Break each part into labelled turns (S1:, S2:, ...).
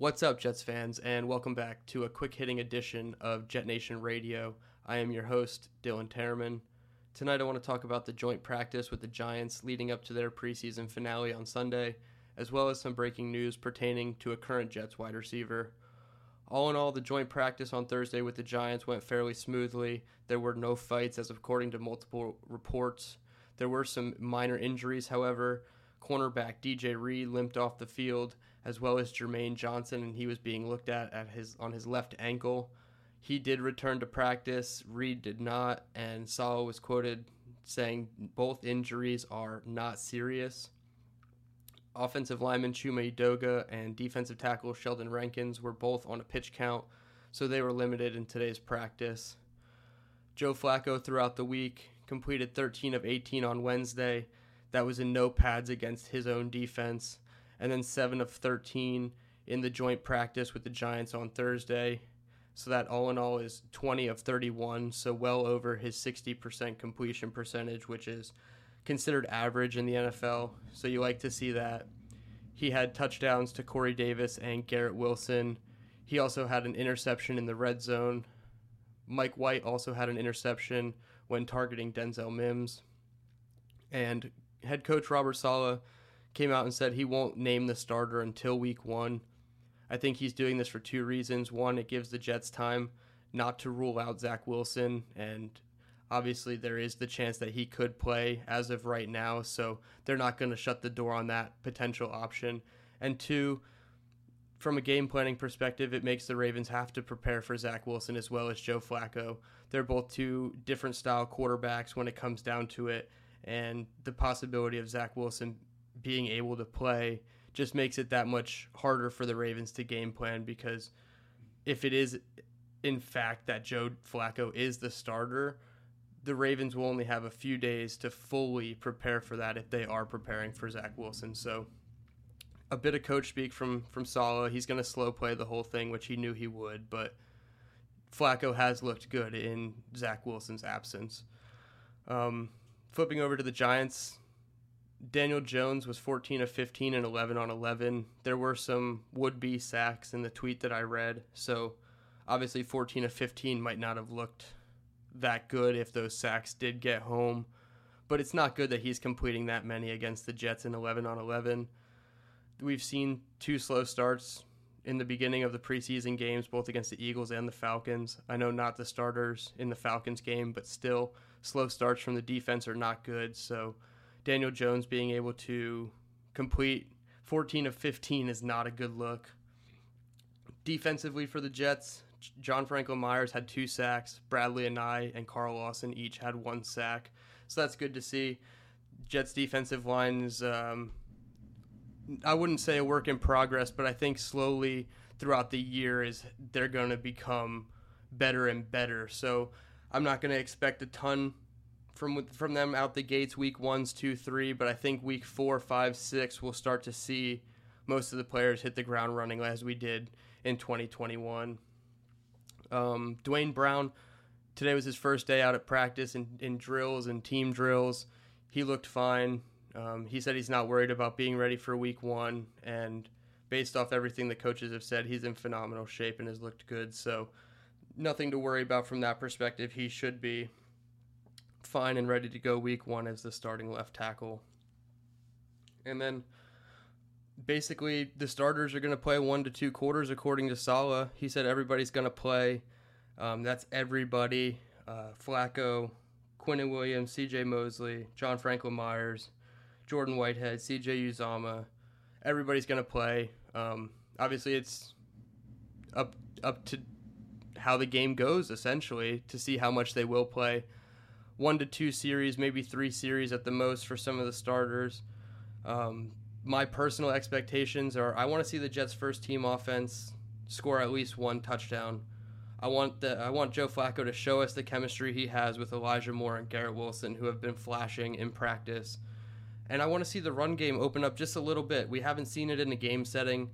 S1: What's up, Jets fans, and welcome back to a quick hitting edition of Jet Nation Radio. I am your host, Dylan Tereman. Tonight, I want to talk about the joint practice with the Giants leading up to their preseason finale on Sunday, as well as some breaking news pertaining to a current Jets wide receiver. All in all, the joint practice on Thursday with the Giants went fairly smoothly. There were no fights, as according to multiple reports. There were some minor injuries, however. Cornerback DJ Reed limped off the field, as well as Jermaine Johnson, and he was being looked at at his on his left ankle. He did return to practice. Reed did not, and Saleh was quoted saying both injuries are not serious. Offensive lineman Chuma Edoga and defensive tackle Sheldon Rankins were both on a pitch count, so they were limited in today's practice. Joe Flacco throughout the week completed 13 of 18 on Wednesday. That was in no pads against his own defense and then 7 of 13 in the joint practice with the Giants on Thursday. So that all in all is 20 of 31, so well over his 60% completion percentage, which is considered average in the NFL. So you like to see that. He had touchdowns to Corey Davis and Garrett Wilson. He also had an interception in the red zone. Mike White also had an interception when targeting Denzel Mims. And head coach Robert Saleh came out and said he won't name the starter until week one. I think he's doing this for two reasons. One, it gives the Jets time not to rule out Zach Wilson, and obviously there is the chance that he could play as of right now, so they're not going to shut the door on that potential option. And two, from a game planning perspective, it makes the Ravens have to prepare for Zach Wilson as well as Joe Flacco. They're both two different style quarterbacks when it comes down to it, and the possibility of Zach Wilson being able to play just makes it that much harder for the Ravens to game plan because if it is in fact that Joe Flacco is the starter, the Ravens will only have a few days to fully prepare for that if they are preparing for Zach Wilson. So a bit of coach speak from from Saleh. He's going to slow play the whole thing, which he knew he would, but Flacco has looked good in Zach Wilson's absence. Um, flipping over to the Giants, Daniel Jones was 14 of 15 and 11 on 11. There were some would be sacks in the tweet that I read. So obviously, 14 of 15 might not have looked that good if those sacks did get home. But it's not good that he's completing that many against the Jets in 11 on 11. We've seen two slow starts in the beginning of the preseason games, both against the Eagles and the Falcons. I know not the starters in the Falcons game, but still, slow starts from the defense are not good. So Daniel Jones being able to complete 14 of 15 is not a good look. Defensively for the Jets, John Franklin Myers had two sacks. Bradlee Anae and Carl Lawson each had one sack. So that's good to see. Jets defensive line is, um, I wouldn't say a work in progress, but I think slowly throughout the year is they're going to become better and better. So I'm not going to expect a ton from from them out the gates week ones, two, three, but I think week four, five, six, we'll start to see most of the players hit the ground running as we did in 2021. Um, Duane Brown, today was his first day out at practice in, in drills and team drills. He looked fine. Um, he said he's not worried about being ready for week one, and based off everything the coaches have said, he's in phenomenal shape and has looked good. So nothing to worry about from that perspective. He should be fine and ready to go week one as the starting left tackle. And then basically the starters are going to play one to two quarters according to Saleh. He said everybody's going to play. Um, that's everybody. Uh, Flacco, Quinnen Williams, C.J. Mosley, John Franklin Myers, Jordan Whitehead, C.J. Uzomah. Everybody's going to play. Um, obviously, it's up up to how the game goes essentially to see how much they will play one to two series, maybe three series at the most for some of the starters. Um, my personal expectations are I want to see the Jets' first team offense score at least one touchdown. I want the I want Joe Flacco to show us the chemistry he has with Elijah Moore and Garrett Wilson, who have been flashing in practice. And I want to see the run game open up just a little bit. We haven't seen it in a game setting.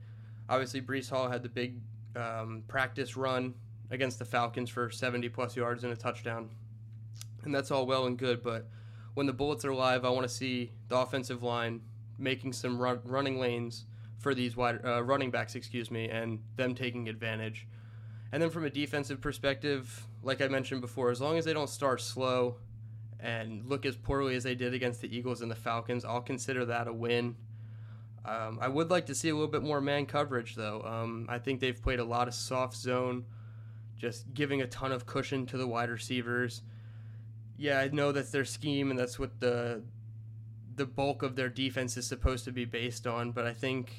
S1: Obviously, Breece Hall had the big um, practice run against the Falcons for 70 plus yards and a touchdown and that's all well and good. But when the Bullets are live, I want to see the offensive line making some run, running lanes for these wide uh, running backs, excuse me, and them taking advantage. And then from a defensive perspective, like I mentioned before, as long as they don't start slow and look as poorly as they did against the Eagles and the Falcons, I'll consider that a win. Um, I would like to see a little bit more man coverage, though. Um, I think they've played a lot of soft zone, just giving a ton of cushion to the wide receivers. Yeah, I know that's their scheme, and that's what the the bulk of their defense is supposed to be based on. But I think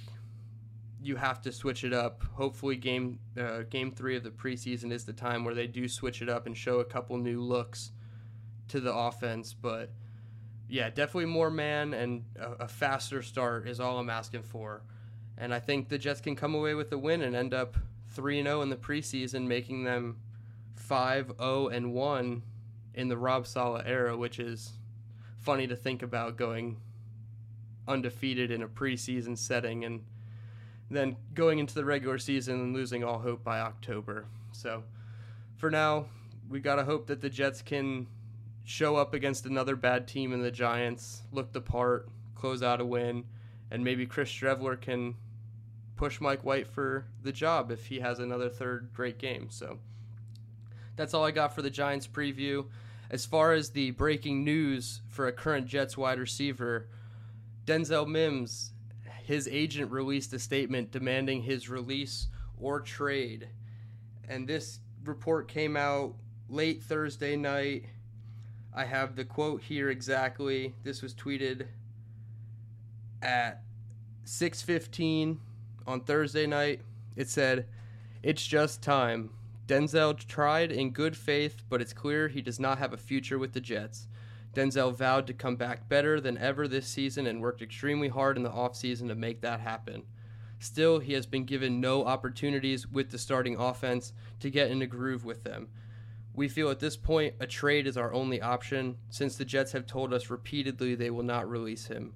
S1: you have to switch it up. Hopefully, game uh, game three of the preseason is the time where they do switch it up and show a couple new looks to the offense. But yeah, definitely more man and a, a faster start is all I'm asking for. And I think the Jets can come away with a win and end up 3 0 in the preseason, making them 5 0 and 1 in the Rob Saleh era, which is funny to think about going undefeated in a preseason setting and then going into the regular season and losing all hope by October. So for now, we got to hope that the Jets can show up against another bad team in the Giants, look the part, close out a win, and maybe Chris Streveler can push Mike White for the job if he has another third great game. So that's all I got for the Giants preview. As far as the breaking news for a current Jets wide receiver, Denzel Mims his agent released a statement demanding his release or trade. And this report came out late Thursday night. I have the quote here exactly. This was tweeted at 6:15 on Thursday night. It said, "It's just time. Denzel tried in good faith, but it's clear he does not have a future with the Jets. Denzel vowed to come back better than ever this season and worked extremely hard in the offseason to make that happen. Still, he has been given no opportunities with the starting offense to get in a groove with them. We feel at this point a trade is our only option since the Jets have told us repeatedly they will not release him.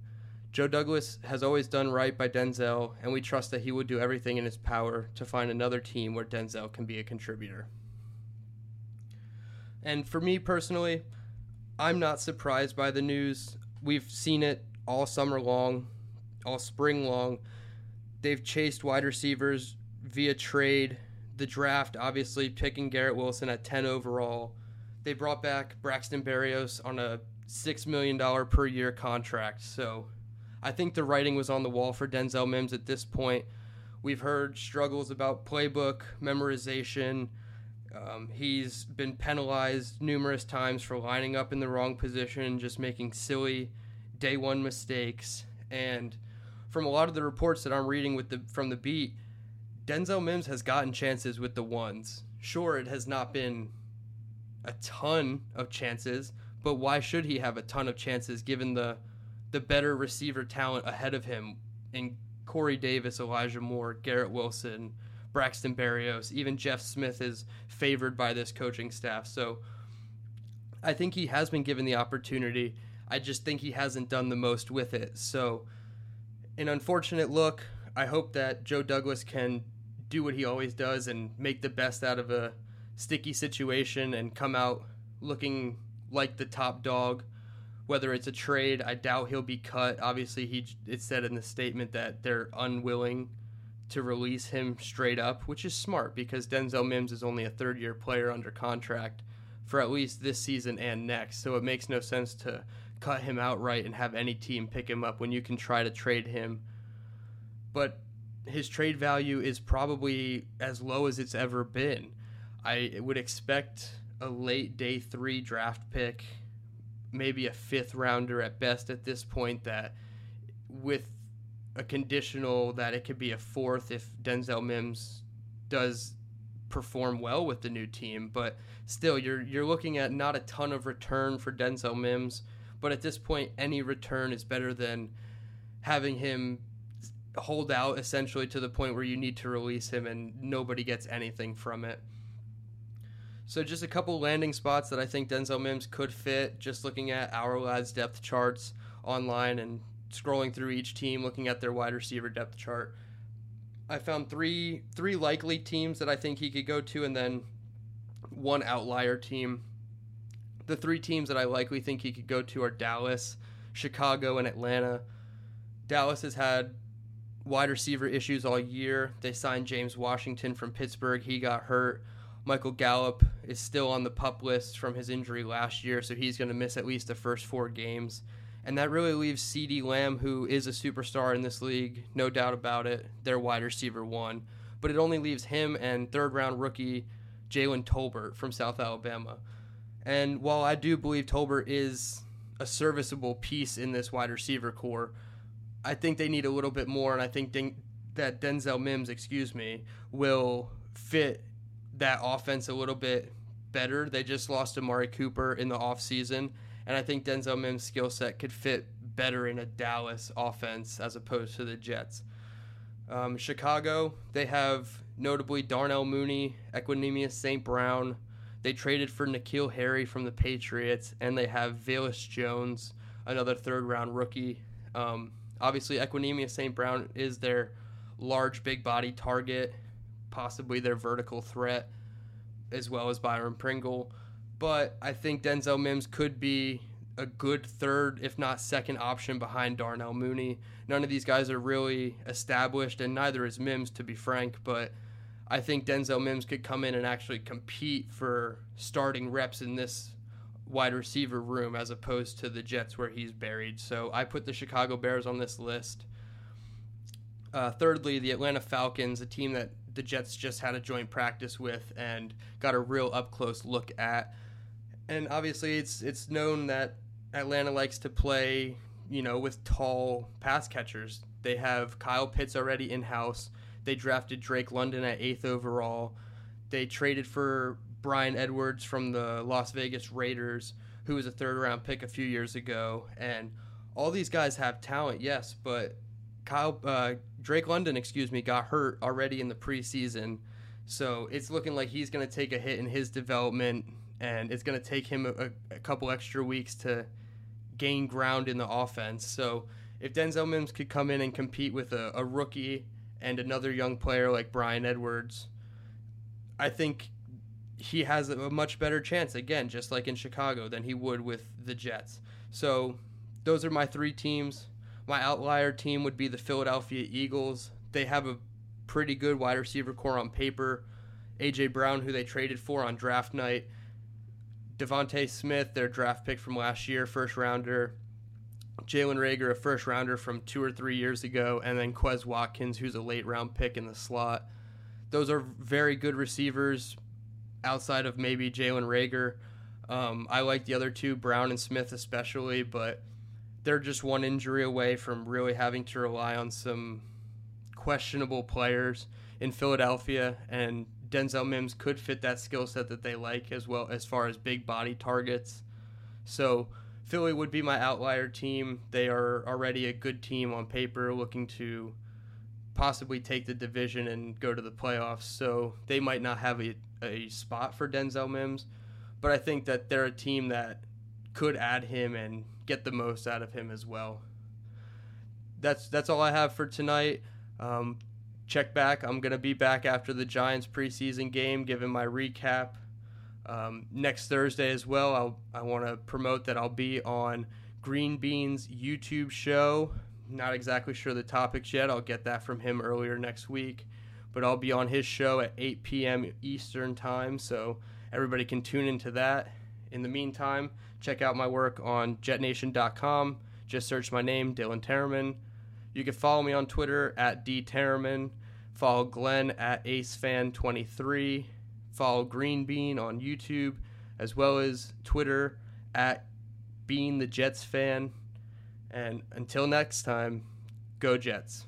S1: Joe Douglas has always done right by Denzel, and we trust that he will do everything in his power to find another team where Denzel can be a contributor. And for me personally, I'm not surprised by the news. We've seen it all summer long, all spring long. They've chased wide receivers via trade, the draft, obviously picking Garrett Wilson at 10 overall. They brought back Braxton Berrios on a $6 million per year contract. So I think the writing was on the wall for Denzel Mims at this point. We've heard struggles about playbook, memorization, um, he's been penalized numerous times for lining up in the wrong position, just making silly day one mistakes. And from a lot of the reports that I'm reading with the from the beat, Denzel Mims has gotten chances with the ones. Sure, it has not been a ton of chances, but why should he have a ton of chances given the the better receiver talent ahead of him in Corey Davis, Elijah Moore, Garrett Wilson, Braxton Berrios, even Jeff Smith is favored by this coaching staff. So I think he has been given the opportunity. I just think he hasn't done the most with it. So, an unfortunate look. I hope that Joe Douglas can do what he always does and make the best out of a sticky situation and come out looking like the top dog. Whether it's a trade, I doubt he'll be cut. Obviously, he it said in the statement that they're unwilling to release him straight up, which is smart because Denzel Mims is only a third year player under contract for at least this season and next. So it makes no sense to cut him outright and have any team pick him up when you can try to trade him. But his trade value is probably as low as it's ever been. I would expect a late day three draft pick, maybe a fifth rounder at best at this point, that with a conditional that it could be a fourth if Denzel Mims does perform well with the new team. But still, you're you're looking at not a ton of return for Denzel Mims. But at this point, any return is better than having him hold out essentially to the point where you need to release him and nobody gets anything from it. So just a couple landing spots that I think Denzel Mims could fit. Just looking at Ourlads depth charts online and scrolling through each team, looking at their wide receiver depth chart, I found three three likely teams that I think he could go to, and then one outlier team. The three teams that I likely think he could go to are Dallas, Chicago, and Atlanta. Dallas has had wide receiver issues all year. They signed James Washington from Pittsburgh. He got hurt. Michael Gallup is still on the pup list from his injury last year, so he's going to miss at least the first four games. And that really leaves CeeDee Lamb, who is a superstar in this league, no doubt about it, their wide receiver one. But it only leaves him and third round rookie Jalen Tolbert from South Alabama. And while I do believe Tolbert is a serviceable piece in this wide receiver core, I think they need a little bit more. And I think that Denzel Mims, excuse me, will fit that offense a little bit better. They just lost Amari Cooper in the offseason and I think Denzel Mims' skill set could fit better in a Dallas offense as opposed to the Jets. Um, Chicago, they have notably Darnell Mooney, Equanimeous St. Brown. They traded for N'Keal Harry from the Patriots, and they have Velus Jones, another third round rookie. Um, obviously, Equanimeous St. Brown is their large, big body target, possibly their vertical threat, as well as Byron Pringle but I think Denzel Mims could be a good third, if not second option behind Darnell Mooney. None of these guys are really established, and neither is Mims, to be frank. But I think Denzel Mims could come in and actually compete for starting reps in this wide receiver room as opposed to the Jets where he's buried. So I put the Chicago Bears on this list. Uh, thirdly, the Atlanta Falcons, a team that the Jets just had a joint practice with and got a real up close look at and obviously it's it's known that Atlanta likes to play, you know, with tall pass catchers. They have Kyle Pitts already in house. They drafted Drake London at eighth overall. They traded for Bryan Edwards from the Las Vegas Raiders, who was a third round pick a few years ago. And all these guys have talent, yes, but Kyle uh, Drake London, excuse me, got hurt already in the preseason. So it's looking like he's going to take a hit in his development and it's going to take him a, a, couple extra weeks to gain ground in the offense. So if Denzel Mims could come in and compete with a, a rookie and another young player like Bryan Edwards, I think he has a much better chance again, just like in Chicago, than he would with the Jets. So those are my three teams. My outlier team would be the Philadelphia Eagles. They have a pretty good wide receiver core on paper. AJ Brown, who they traded for on draft night, DeVonta Smith, their draft pick from last year, first rounder. Jalen Reagor, a first rounder from two or three years ago, and then Quez Watkins, who's a late round pick in the slot. Those are very good receivers outside of maybe Jalen Reagor. Um, I like the other two, Brown and Smith especially, but they're just one injury away from really having to rely on some questionable players in Philadelphia. And Denzel Mims could fit that skill set that they like as well as far as big body targets. So Philly would be my outlier team. They are already a good team on paper, looking to possibly take the division and go to the playoffs. So they might not have a, a spot for Denzel Mims, but I think that they're a team that could add him and get the most out of him as well. That's that's all I have for tonight. Um, check back. I'm to be back after the Giants preseason game, giving my recap. Um, next Thursday as well, I'll, I want to promote that I'll be on Green Bean's YouTube show. Not exactly sure the topics yet. I'll get that from him earlier next week. But I'll be on his show at 8 p.m. Eastern Time, so everybody can tune into that. In the meantime, check out my work on jetnation.com. Just search my name, Dylan Tereman. You can follow me on Twitter at dtereman. Follow Glenn at AceFan23. Follow Green Bean on YouTube, as well as Twitter at Being the Jets Fan. And until next time, go Jets.